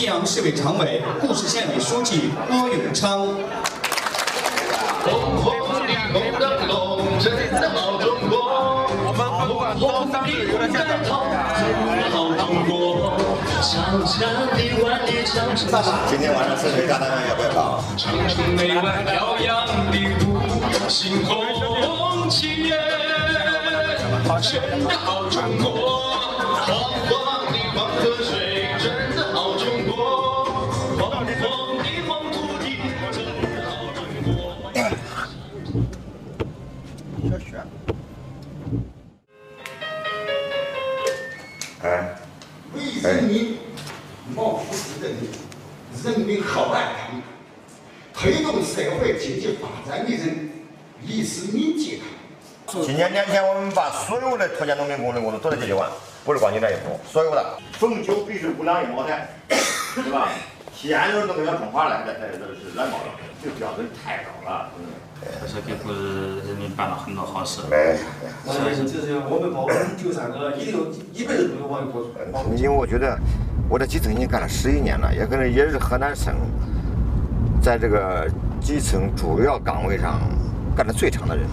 的嘉宾，他们是中共西阳市委常委、固始县委书记郭永昌。红红的红灯笼，真的好中国。我们不管多三日，有点像真的好中国。长长的万里长城下，今天晚上深水炸弹要不要搞？长城内外飘扬的舞，星空起耶，真的好中国。黄黄的黄河水，小雪。哎，为人民谋福祉的人，人民好爱他，推动社会经济发展的人，历史铭记他。今年年前我们把所有的拖欠农民工的工资都得解决完，不是光你这一户，所有的逢九必须五两一茅台，对吧？西安人都跟要种花了，这这这是蓝毛了，这个标准太高了。嗯，还是给国人民办了很多好事。哎，那就是我们包九三个一定一辈子都要往里做出来。因为我觉得我在基层已经干了十一年了，也可能也是河南省在这个基层主要岗位上干的最长的人。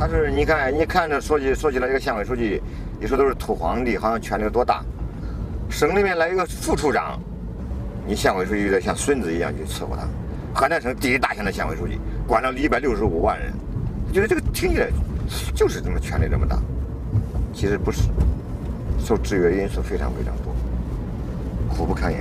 他是你看，你看这说起说起来，这个县委书记，你说都是土皇帝，好像权力有多大。省里面来一个副处长，你县委书记有点像孙子一样去伺候他。河南省第一大县的县委书记，管了一百六十五万人，觉得这个听起来就是这么权力这么大，其实不是，受制约因素非常非常多，苦不堪言。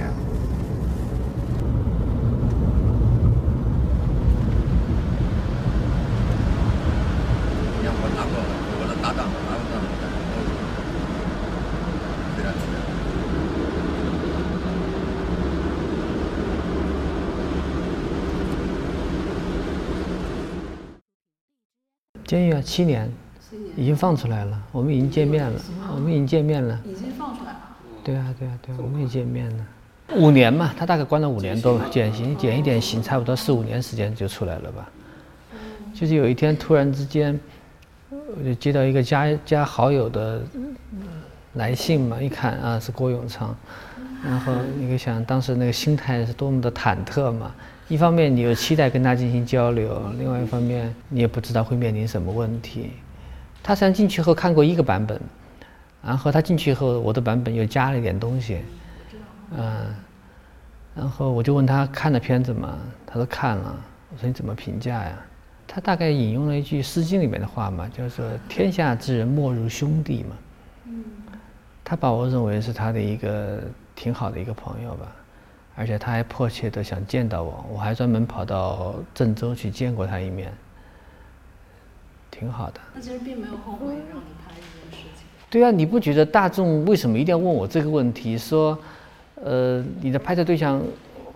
我打过，我的搭档，搭档，非常监狱啊，七年，已经放出来了，我们已经见面了，我们已经见面了。已经放出来了。对啊，对啊，对啊，我们也见面了。五年嘛，他大概关了五年多吧，减刑减一点刑，差不多四五年时间就出来了吧。就是有一天突然之间，我就接到一个加加好友的来信嘛，一看啊是郭永昌，然后你可以想当时那个心态是多么的忐忑嘛。一方面你又期待跟他进行交流，另外一方面你也不知道会面临什么问题。他实际上进去后看过一个版本，然后他进去后我的版本又加了一点东西，嗯，然后我就问他看了片子吗？他说看了。我说你怎么评价呀？他大概引用了一句《诗经》里面的话嘛，叫做“天下之人莫如兄弟”嘛。他把我认为是他的一个挺好的一个朋友吧，而且他还迫切的想见到我，我还专门跑到郑州去见过他一面，挺好的。那其实并没有后悔让你拍这件事情。对啊，你不觉得大众为什么一定要问我这个问题？说，呃，你的拍摄对象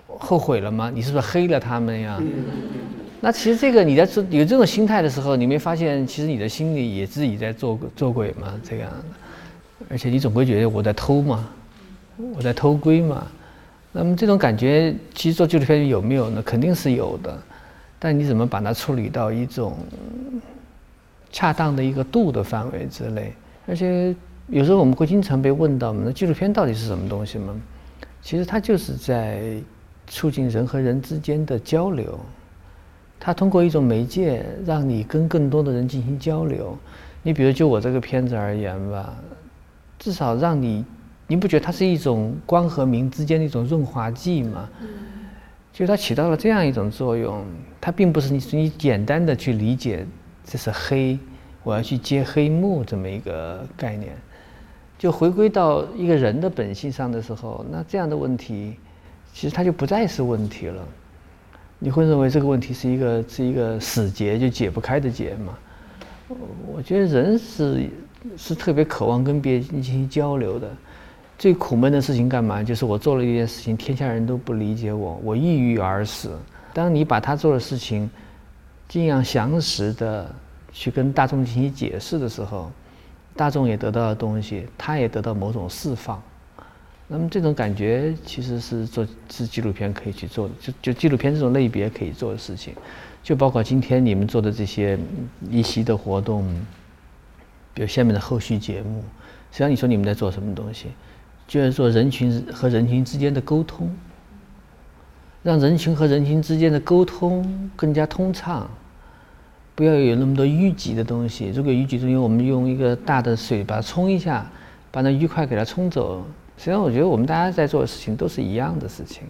后悔了吗？你是不是黑了他们呀？那其实这个你在做有这种心态的时候，你没发现其实你的心里也自己在做做鬼吗？这样的，而且你总会觉得我在偷嘛，我在偷窥嘛。那么这种感觉，其实做纪录片有没有呢？肯定是有的，但你怎么把它处理到一种恰当的一个度的范围之内？而且有时候我们会经常被问到，那纪录片到底是什么东西吗？其实它就是在促进人和人之间的交流。它通过一种媒介，让你跟更多的人进行交流。你比如就我这个片子而言吧，至少让你，你不觉得它是一种光和明之间的一种润滑剂吗？就它起到了这样一种作用。它并不是你你简单的去理解这是黑，我要去揭黑幕这么一个概念。就回归到一个人的本性上的时候，那这样的问题，其实它就不再是问题了。你会认为这个问题是一个是一个死结，就解不开的结吗？我觉得人是是特别渴望跟别人进行交流的。最苦闷的事情干嘛？就是我做了一件事情，天下人都不理解我，我抑郁而死。当你把他做的事情尽量详实的去跟大众进行解释的时候，大众也得到了东西，他也得到某种释放。那么这种感觉其实是做是纪录片可以去做的，就就纪录片这种类别可以做的事情，就包括今天你们做的这些一席的活动，比如下面的后续节目，实际上你说你们在做什么东西？就是说人群和人群之间的沟通，让人群和人群之间的沟通更加通畅，不要有那么多淤积的东西。如果淤积东西，我们用一个大的水把它冲一下，把那淤块给它冲走。实际上，我觉得我们大家在做的事情都是一样的事情。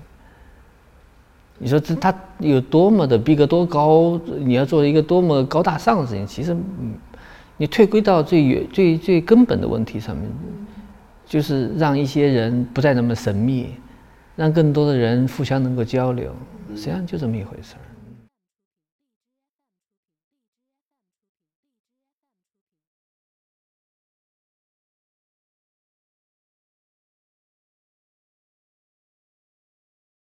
你说这它有多么的逼格多高？你要做一个多么高大上的事情，其实，嗯，你退归到最原最最根本的问题上面，就是让一些人不再那么神秘，让更多的人互相能够交流，实际上就这么一回事儿。